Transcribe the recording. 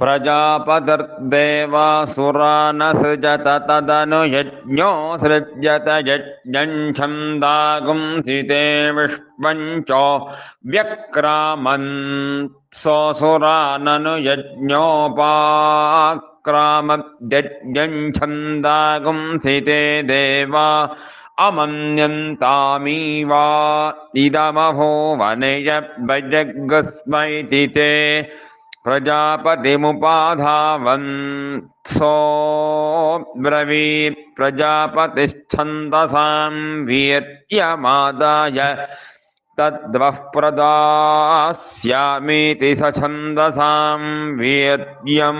प्रजापतिर्देवासुरा न सृजत तदनु यज्ञो सृज्यत यज्ञम् छन्दागुंसिते विश्वम् च यज्ञोपाक्रामद्यज्ञम् छन्दागुंसिते देवा अमन्यन्तामीवा इदमभूवनियद्वजग्स्मैति ते प्रजापतिमुपाधावन्सोऽब्रवीत्। प्रजापतिश्छन्दसां वीर्यमादाय। तद्वः प्रदास्यामीति स छन्दसां वीर्यम्